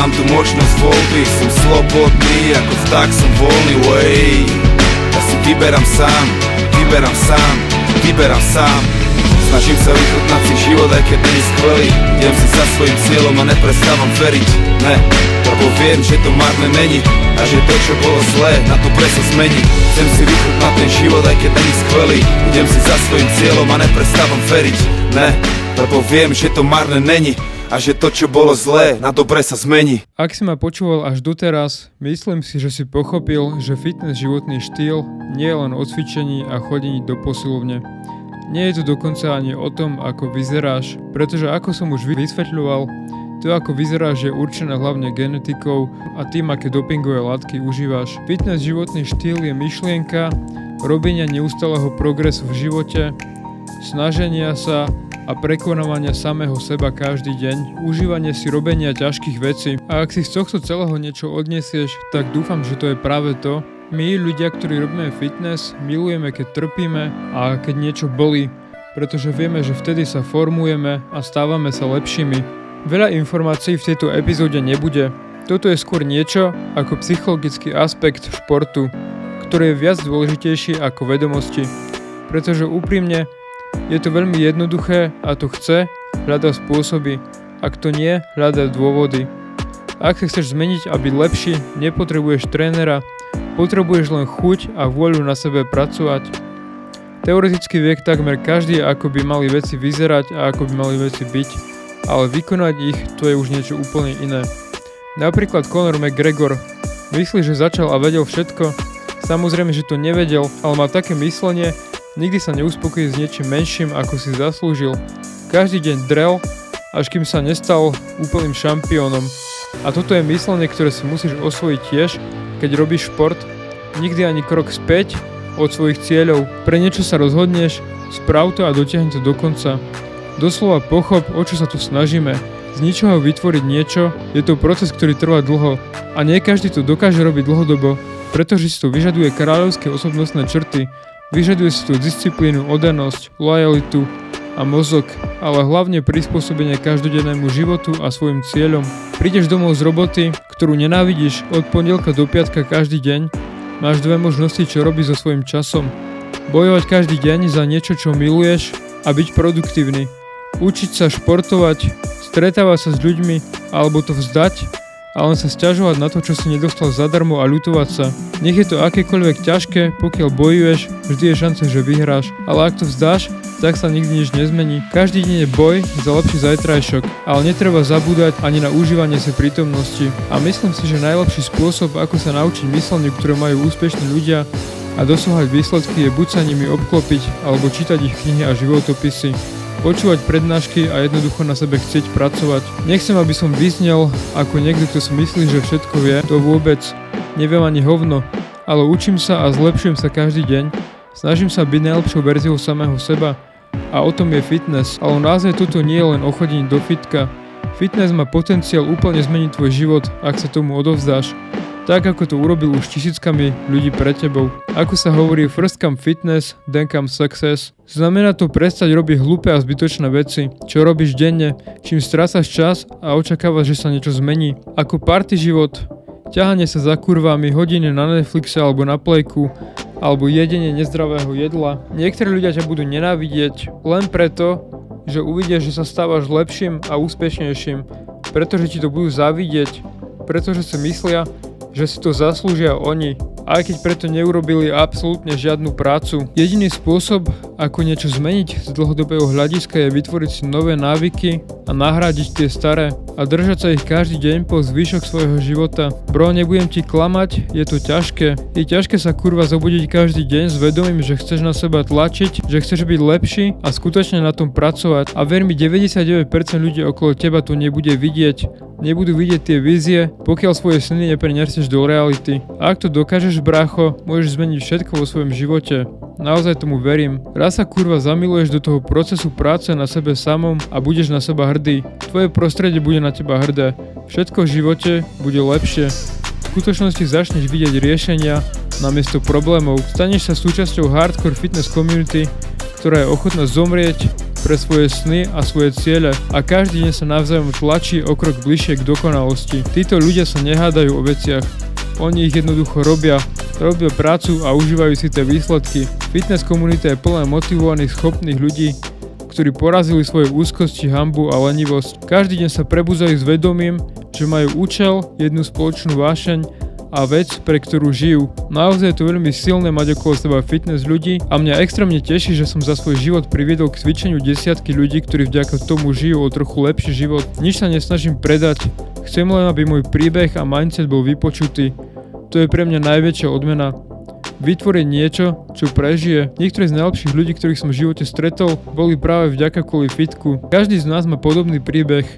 Mám tu možnosť voľby, som slobodný, ako vták som voľný way. Ja si vyberám sám, vyberám sám, vyberám sám. Snažím sa vychutnať si život, aj keď není skvelý. Idem si za svojim cieľom a neprestávam veriť. Ne, lebo viem, že to marné není A že to, čo bolo zlé, na to pre sa zmení. Chcem si vychutnať ten život, aj keď není skvelý. Idem si za svojim cieľom a neprestávam veriť. Ne, lebo viem, že to marné není a že to, čo bolo zlé, na dobre sa zmení. Ak si ma počúval až doteraz, myslím si, že si pochopil, že fitness životný štýl nie je len o cvičení a chodení do posilovne. Nie je to dokonca ani o tom, ako vyzeráš, pretože ako som už vysvetľoval, to ako vyzeráš je určené hlavne genetikou a tým, aké dopingové látky užívaš. Fitness životný štýl je myšlienka robenia neustáleho progresu v živote, snaženia sa a prekonávania samého seba každý deň, užívanie si robenia ťažkých vecí. A ak si z tohto celého niečo odniesieš, tak dúfam, že to je práve to, my ľudia, ktorí robíme fitness, milujeme, keď trpíme a keď niečo bolí, pretože vieme, že vtedy sa formujeme a stávame sa lepšími. Veľa informácií v tejto epizóde nebude. Toto je skôr niečo ako psychologický aspekt športu, ktorý je viac dôležitejší ako vedomosti. Pretože úprimne, je to veľmi jednoduché a to chce, hľada spôsoby. Ak to nie, hľada dôvody. Ak sa chceš zmeniť a byť lepší, nepotrebuješ trénera, Potrebuješ len chuť a vôľu na sebe pracovať. Teoreticky vie takmer každý, ako by mali veci vyzerať a ako by mali veci byť, ale vykonať ich to je už niečo úplne iné. Napríklad Conor McGregor myslí, že začal a vedel všetko, samozrejme, že to nevedel, ale má také myslenie, nikdy sa neuspokojí s niečím menším, ako si zaslúžil. Každý deň drel, až kým sa nestal úplným šampiónom. A toto je myslenie, ktoré si musíš osvojiť tiež, keď robíš šport, nikdy ani krok späť od svojich cieľov. Pre niečo sa rozhodneš, sprav to a dotiahni to do konca. Doslova pochop, o čo sa tu snažíme. Z ničoho vytvoriť niečo, je to proces, ktorý trvá dlho. A nie každý to dokáže robiť dlhodobo, pretože si to vyžaduje kráľovské osobnostné črty, vyžaduje si tu disciplínu, odanosť, lojalitu, a mozog, ale hlavne prispôsobenie každodennému životu a svojim cieľom. Prídeš domov z roboty, ktorú nenávidíš od pondelka do piatka každý deň, máš dve možnosti, čo robiť so svojím časom. Bojovať každý deň za niečo, čo miluješ a byť produktívny. Učiť sa športovať, stretávať sa s ľuďmi alebo to vzdať a len sa stiažovať na to, čo si nedostal zadarmo a ľutovať sa. Nech je to akékoľvek ťažké, pokiaľ bojuješ, vždy je šanca, že vyhráš, ale ak to vzdáš, tak sa nikdy nič nezmení. Každý deň je boj za lepší zajtrajšok, ale netreba zabúdať ani na užívanie si prítomnosti. A myslím si, že najlepší spôsob, ako sa naučiť mysleniu, ktoré majú úspešní ľudia a dosúhať výsledky je buď sa nimi obklopiť, alebo čítať ich knihy a životopisy počúvať prednášky a jednoducho na sebe chcieť pracovať. Nechcem, aby som vyznel ako niekto, kto si myslí, že všetko vie, to vôbec. Neviem ani hovno, ale učím sa a zlepšujem sa každý deň. Snažím sa byť najlepšou verziou samého seba a o tom je fitness, ale naozaj toto nie je len o chodení do fitka. Fitness má potenciál úplne zmeniť tvoj život, ak sa tomu odovzdáš tak ako to urobil už tisíckami ľudí pred tebou. Ako sa hovorí first come fitness, then come success. Znamená to prestať robiť hlúpe a zbytočné veci, čo robíš denne, čím strácaš čas a očakávaš, že sa niečo zmení. Ako party život, ťahanie sa za kurvami, hodiny na Netflixe alebo na plejku, alebo jedenie nezdravého jedla. Niektorí ľudia ťa budú nenávidieť len preto, že uvidia, že sa stávaš lepším a úspešnejším, pretože ti to budú závidieť, pretože si myslia, že si to zaslúžia oni, aj keď preto neurobili absolútne žiadnu prácu. Jediný spôsob, ako niečo zmeniť z dlhodobého hľadiska je vytvoriť si nové návyky a nahradiť tie staré a držať sa ich každý deň po zvyšok svojho života. Bro, nebudem ti klamať, je to ťažké. Je ťažké sa kurva zobudiť každý deň s vedomím, že chceš na seba tlačiť, že chceš byť lepší a skutočne na tom pracovať. A ver mi, 99% ľudí okolo teba to nebude vidieť nebudú vidieť tie vízie, pokiaľ svoje sny nepreniesieš do reality. A ak to dokážeš, brácho, môžeš zmeniť všetko vo svojom živote. Naozaj tomu verím. Raz sa kurva zamiluješ do toho procesu práce na sebe samom a budeš na seba hrdý. Tvoje prostredie bude na teba hrdé. Všetko v živote bude lepšie. V skutočnosti začneš vidieť riešenia namiesto problémov. Staneš sa súčasťou hardcore fitness community, ktorá je ochotná zomrieť pre svoje sny a svoje ciele a každý deň sa navzájom tlačí o krok bližšie k dokonalosti. Títo ľudia sa nehádajú o veciach, oni ich jednoducho robia, robia prácu a užívajú si tie výsledky. Fitness komunita je plná motivovaných, schopných ľudí, ktorí porazili svoje úzkosti, hambu a lenivosť. Každý deň sa prebúzajú s vedomím, že majú účel, jednu spoločnú vášeň a vec, pre ktorú žijú. Naozaj je to veľmi silné mať okolo seba fitness ľudí a mňa extrémne teší, že som za svoj život priviedol k cvičeniu desiatky ľudí, ktorí vďaka tomu žijú o trochu lepší život. Nič sa nesnažím predať, chcem len, aby môj príbeh a mindset bol vypočutý. To je pre mňa najväčšia odmena. Vytvoriť niečo, čo prežije. Niektorí z najlepších ľudí, ktorých som v živote stretol, boli práve vďaka kvôli fitku. Každý z nás má podobný príbeh.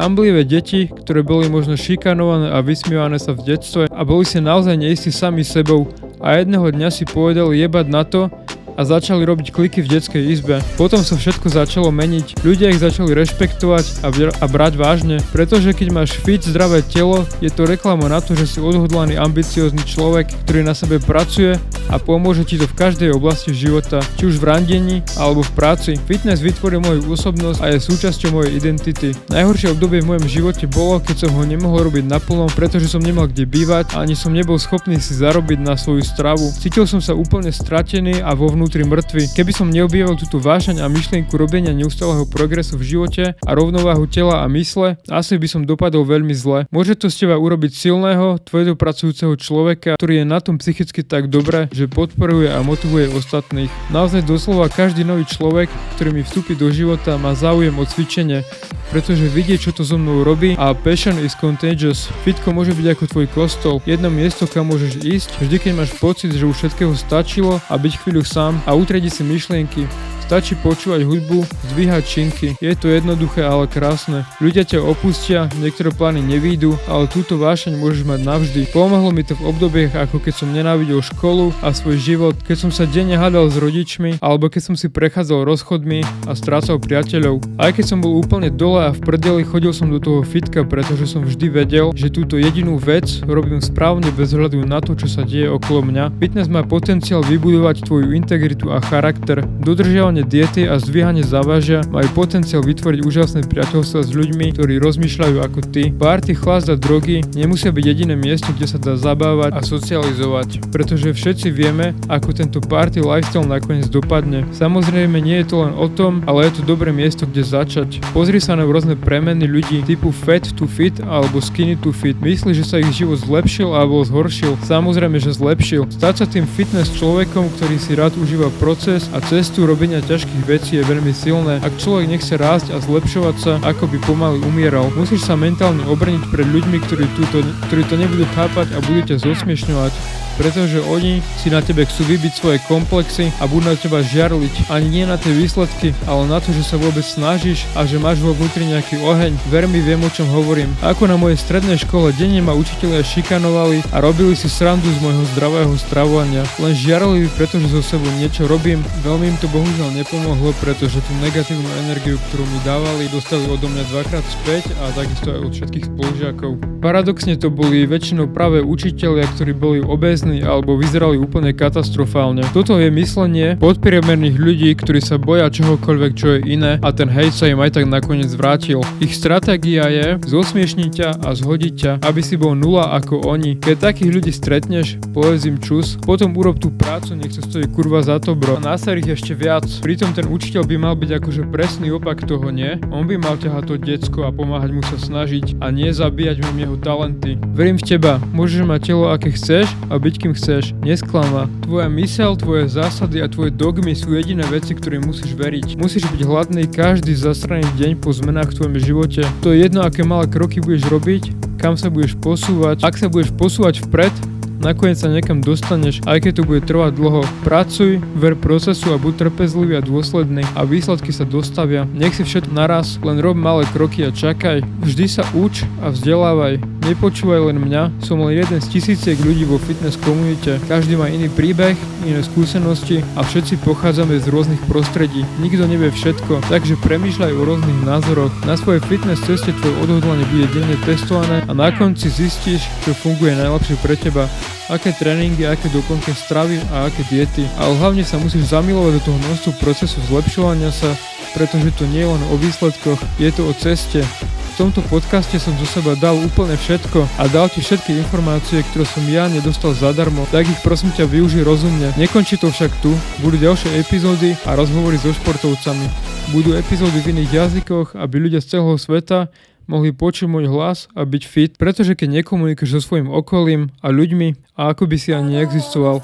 Hamblivé deti, ktoré boli možno šikanované a vysmievané sa v detstve a boli si naozaj neistí sami sebou a jedného dňa si povedali jebať na to a začali robiť kliky v detskej izbe. Potom sa všetko začalo meniť, ľudia ich začali rešpektovať a, br- a brať vážne, pretože keď máš fit, zdravé telo, je to reklama na to, že si odhodlaný, ambiciózny človek, ktorý na sebe pracuje a pomôže ti to v každej oblasti života, či už v randení alebo v práci. Fitness vytvoril moju osobnosť a je súčasťou mojej identity. Najhoršie obdobie v mojom živote bolo, keď som ho nemohol robiť naplno, pretože som nemal kde bývať a ani som nebol schopný si zarobiť na svoju stravu. Cítil som sa úplne stratený a vo vnútri vnútri mŕtvy. Keby som neobjavil túto vášeň a myšlienku robenia neustáleho progresu v živote a rovnováhu tela a mysle, asi by som dopadol veľmi zle. Môže to z teba urobiť silného, tvrdo pracujúceho človeka, ktorý je na tom psychicky tak dobre, že podporuje a motivuje ostatných. Naozaj doslova každý nový človek, ktorý mi vstúpi do života, má záujem o cvičenie, pretože vidie, čo to so mnou robí a passion is contagious. Fitko môže byť ako tvoj kostol, jedno miesto, kam môžeš ísť, vždy keď máš pocit, že už všetkého stačilo a byť chvíľu sám a utredi si myšlienky. Stačí počúvať hudbu, zdvíhať činky. Je to jednoduché, ale krásne. Ľudia ťa opustia, niektoré plány nevídu, ale túto vášeň môžeš mať navždy. Pomohlo mi to v obdobiach, ako keď som nenávidel školu a svoj život, keď som sa denne hádal s rodičmi, alebo keď som si prechádzal rozchodmi a strácal priateľov. Aj keď som bol úplne dole a v prdeli, chodil som do toho fitka, pretože som vždy vedel, že túto jedinú vec robím správne bez hľadu na to, čo sa deje okolo mňa. Fitness má potenciál vybudovať tvoju integritu a charakter. Dodržiavanie dodržiavanie diety a zdvíhanie závažia majú potenciál vytvoriť úžasné priateľstva s ľuďmi, ktorí rozmýšľajú ako ty. Party, chlast a drogy nemusia byť jediné miesto, kde sa dá zabávať a socializovať, pretože všetci vieme, ako tento party lifestyle nakoniec dopadne. Samozrejme nie je to len o tom, ale je to dobré miesto, kde začať. Pozri sa na rôzne premeny ľudí typu fat to fit alebo skinny to fit. Myslí, že sa ich život zlepšil alebo zhoršil. Samozrejme, že zlepšil. Stať sa tým fitness človekom, ktorý si rád užíva proces a cestu robenia ťažkých vecí je veľmi silné. Ak človek nechce rásť a zlepšovať sa, ako by pomaly umieral, musíš sa mentálne obrniť pred ľuďmi, ktorí, túto, ktorí to nebudú chápať a budú ťa zosmiešňovať pretože oni si na tebe chcú vybiť svoje komplexy a budú na teba žiarliť. Ani nie na tie výsledky, ale na to, že sa vôbec snažíš a že máš vo vnútri nejaký oheň. Ver mi, viem o čom hovorím. Ako na mojej strednej škole denne ma učitelia šikanovali a robili si srandu z môjho zdravého stravovania. Len žiarli, pretože so sebou niečo robím. Veľmi im to bohužiaľ nepomohlo, pretože tú negatívnu energiu, ktorú mi dávali, dostali odo mňa dvakrát späť a takisto aj od všetkých spolužiakov. Paradoxne to boli väčšinou práve učitelia, ktorí boli obézni nemocní alebo vyzerali úplne katastrofálne. Toto je myslenie podpriemerných ľudí, ktorí sa boja čohokoľvek, čo je iné a ten hejt sa im aj tak nakoniec vrátil. Ich stratégia je zosmiešniť ťa a zhodiť ťa, aby si bol nula ako oni. Keď takých ľudí stretneš, povedz im čus, potom urob tú prácu, nech to stojí kurva za to, bro. A násar ich ešte viac. Pritom ten učiteľ by mal byť akože presný opak toho, nie? On by mal ťahať to decko a pomáhať mu sa snažiť a nie zabíjať mu jeho talenty. Verím v teba, môžeš mať telo aké chceš a byť kým chceš, nesklama. Tvoja mysel, tvoje zásady a tvoje dogmy sú jediné veci, ktoré musíš veriť. Musíš byť hladný každý zastraný deň po zmenách v tvojom živote. To je jedno, aké malé kroky budeš robiť, kam sa budeš posúvať. Ak sa budeš posúvať vpred, nakoniec sa niekam dostaneš, aj keď to bude trvať dlho. Pracuj, ver procesu a buď trpezlivý a dôsledný a výsledky sa dostavia. Nech si všetko naraz, len rob malé kroky a čakaj. Vždy sa uč a vzdelávaj. Nepočúvaj len mňa, som len jeden z tisíciek ľudí vo fitness komunite. Každý má iný príbeh, iné skúsenosti a všetci pochádzame z rôznych prostredí. Nikto nevie všetko, takže premýšľaj o rôznych názoroch. Na svojej fitness ceste tvoje odhodlanie bude denne testované a na konci zistíš, čo funguje najlepšie pre teba aké tréningy, aké doplnky stravy a aké diety. Ale hlavne sa musíš zamilovať do toho množstvu procesu zlepšovania sa pretože to nie je len o výsledkoch, je to o ceste. V tomto podcaste som zo seba dal úplne všetko a dal ti všetky informácie, ktoré som ja nedostal zadarmo, tak ich prosím ťa využij rozumne. Nekončí to však tu, budú ďalšie epizódy a rozhovory so športovcami. Budú epizódy v iných jazykoch, aby ľudia z celého sveta mohli počuť môj hlas a byť fit, pretože keď nekomunikuješ so svojím okolím a ľuďmi a ako by si ani neexistoval,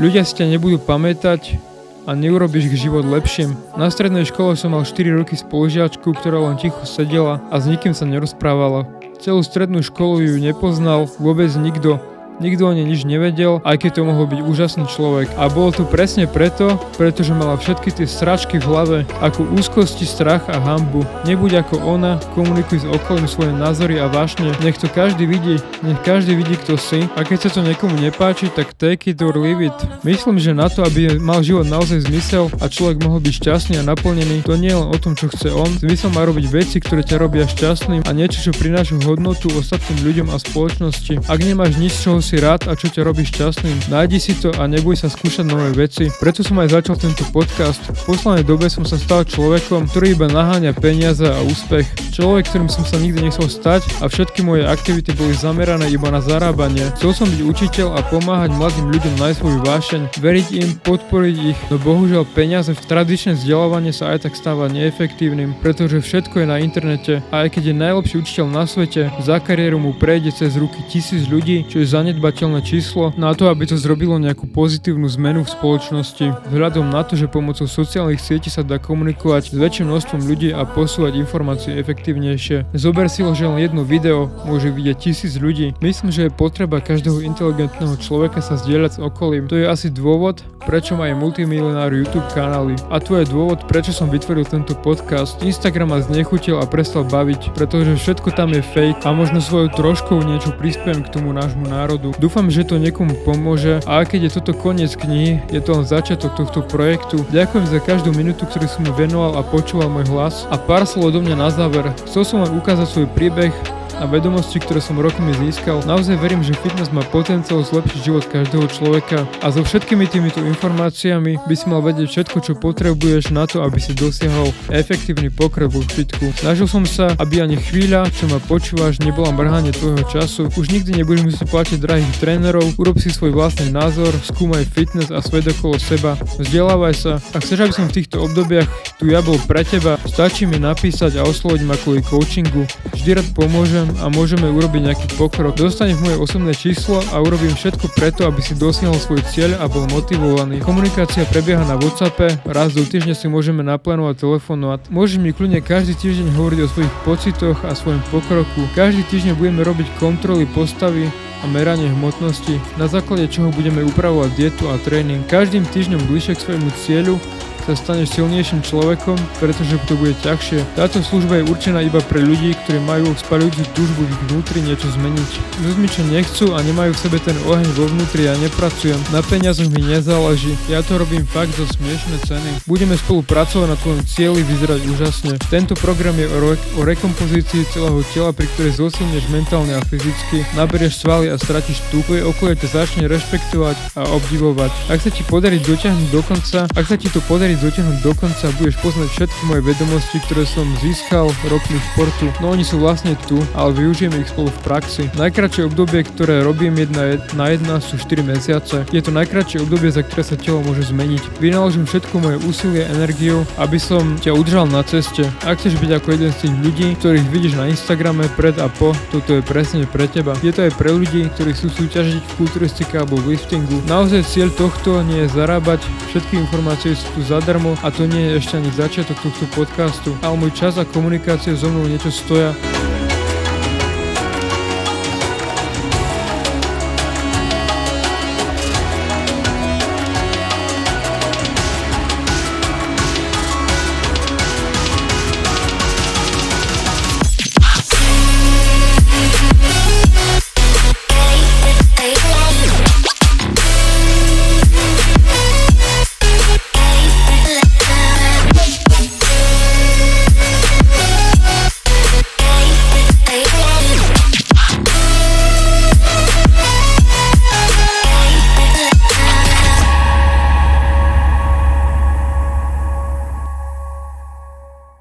ľudia si ťa nebudú pamätať a neurobíš ich život lepším. Na strednej škole som mal 4 roky spolužiačku, ktorá len ticho sedela a s nikým sa nerozprávala. Celú strednú školu ju nepoznal vôbec nikto Nikto o nej nič nevedel, aj keď to mohol byť úžasný človek. A bolo to presne preto, pretože mala všetky tie stračky v hlave, ako úzkosti, strach a hambu. Nebuď ako ona, komunikuj s okolím svoje názory a vášne. Nech to každý vidí, nech každý vidí, kto si. A keď sa to niekomu nepáči, tak take it or leave it. Myslím, že na to, aby mal život naozaj zmysel a človek mohol byť šťastný a naplnený, to nie je len o tom, čo chce on. Zmysel má robiť veci, ktoré ťa robia šťastným a niečo, čo prináša hodnotu ostatným ľuďom a spoločnosti. Ak nemáš nič, čoho si rád a čo ťa robí šťastným. Nájdi si to a neboj sa skúšať nové veci. Preto som aj začal tento podcast. V poslednej dobe som sa stal človekom, ktorý iba naháňa peniaze a úspech. Človek, ktorým som sa nikdy nechcel stať a všetky moje aktivity boli zamerané iba na zarábanie. Chcel som byť učiteľ a pomáhať mladým ľuďom nájsť svoju vášeň, veriť im, podporiť ich, no bohužiaľ peniaze v tradičné vzdelávanie sa aj tak stáva neefektívnym, pretože všetko je na internete a aj keď je najlepší učiteľ na svete, za kariéru mu prejde cez ruky tisíc ľudí, čo je zanedbateľné číslo na to, aby to zrobilo nejakú pozitívnu zmenu v spoločnosti. Vzhľadom na to, že pomocou sociálnych sietí sa dá komunikovať s väčším množstvom ľudí a posúvať informácie efektívnejšie. Zober si že len jedno video môže vidieť tisíc ľudí. Myslím, že je potreba každého inteligentného človeka sa zdieľať s okolím. To je asi dôvod, prečo má aj multimilionár YouTube kanály. A to je dôvod, prečo som vytvoril tento podcast. Instagram ma znechutil a prestal baviť, pretože všetko tam je fake a možno svojou troškou niečo prispiem k tomu nášmu národu národu. Dúfam, že to niekomu pomôže a keď je toto koniec knihy, je to len začiatok tohto projektu. Ďakujem za každú minútu, ktorú som mu venoval a počúval môj hlas. A pár slov do mňa na záver. Chcel som vám ukázať svoj príbeh, a vedomosti, ktoré som rokmi získal, naozaj verím, že fitness má potenciál zlepšiť život každého človeka a so všetkými týmito informáciami by si mal vedieť všetko, čo potrebuješ na to, aby si dosiahol efektívny pokrok vo fitku. Snažil som sa, aby ani chvíľa, čo ma počúvaš, nebola mrhanie tvojho času. Už nikdy nebudeš musieť platiť drahých trénerov, urob si svoj vlastný názor, skúmaj fitness a svet okolo seba, vzdelávaj sa. Ak chceš, aby som v týchto obdobiach tu ja bol pre teba, stačí mi napísať a osloviť ma kvôli coachingu. Vždy rád pomôžem môžem a môžeme urobiť nejaký pokrok. Dostanem moje osobné číslo a urobím všetko preto, aby si dosiahol svoj cieľ a bol motivovaný. Komunikácia prebieha na WhatsAppe, raz do týždňa si môžeme naplánovať telefonovať. Môžeš mi kľudne každý týždeň hovoriť o svojich pocitoch a svojom pokroku. Každý týždeň budeme robiť kontroly postavy a meranie hmotnosti, na základe čoho budeme upravovať dietu a tréning. Každým týždňom bližšie k svojmu cieľu sa staneš silnejším človekom, pretože to bude ťažšie. Táto služba je určená iba pre ľudí, ktorí majú spalujúcu túžbu vnútri niečo zmeniť. Ľuďmi, čo nechcú a nemajú v sebe ten oheň vo vnútri, ja nepracujem. Na peniazoch mi nezáleží. Ja to robím fakt za smiešné ceny. Budeme spolupracovať na tvojom cieli vyzerať úžasne. Tento program je o, re- o rekompozícii celého tela, pri ktorej zosilneš mentálne a fyzicky, naberieš svaly a stratíš tu. Tvoje okolie ťa začne rešpektovať a obdivovať. Ak sa ti podarí dotiahnuť do konca, ak sa ti to podarí podarí dotiahnuť do konca, budeš poznať všetky moje vedomosti, ktoré som získal rokmi športu. No oni sú vlastne tu, ale využijeme ich spolu v praxi. Najkračšie obdobie, ktoré robím jedna na jedna sú 4 mesiace. Je to najkračšie obdobie, za ktoré sa telo môže zmeniť. Vynaložím všetko moje úsilie, energiu, aby som ťa udržal na ceste. Ak chceš byť ako jeden z tých ľudí, ktorých vidíš na Instagrame pred a po, toto je presne pre teba. Je to aj pre ľudí, ktorí sú súťažiť v kulturistike alebo v liftingu. Naozaj cieľ tohto nie je zarábať, všetky informácie sú tu za zadarmo a to nie je ešte ani začiatok tohto podcastu, ale môj čas a komunikácia so mnou niečo stoja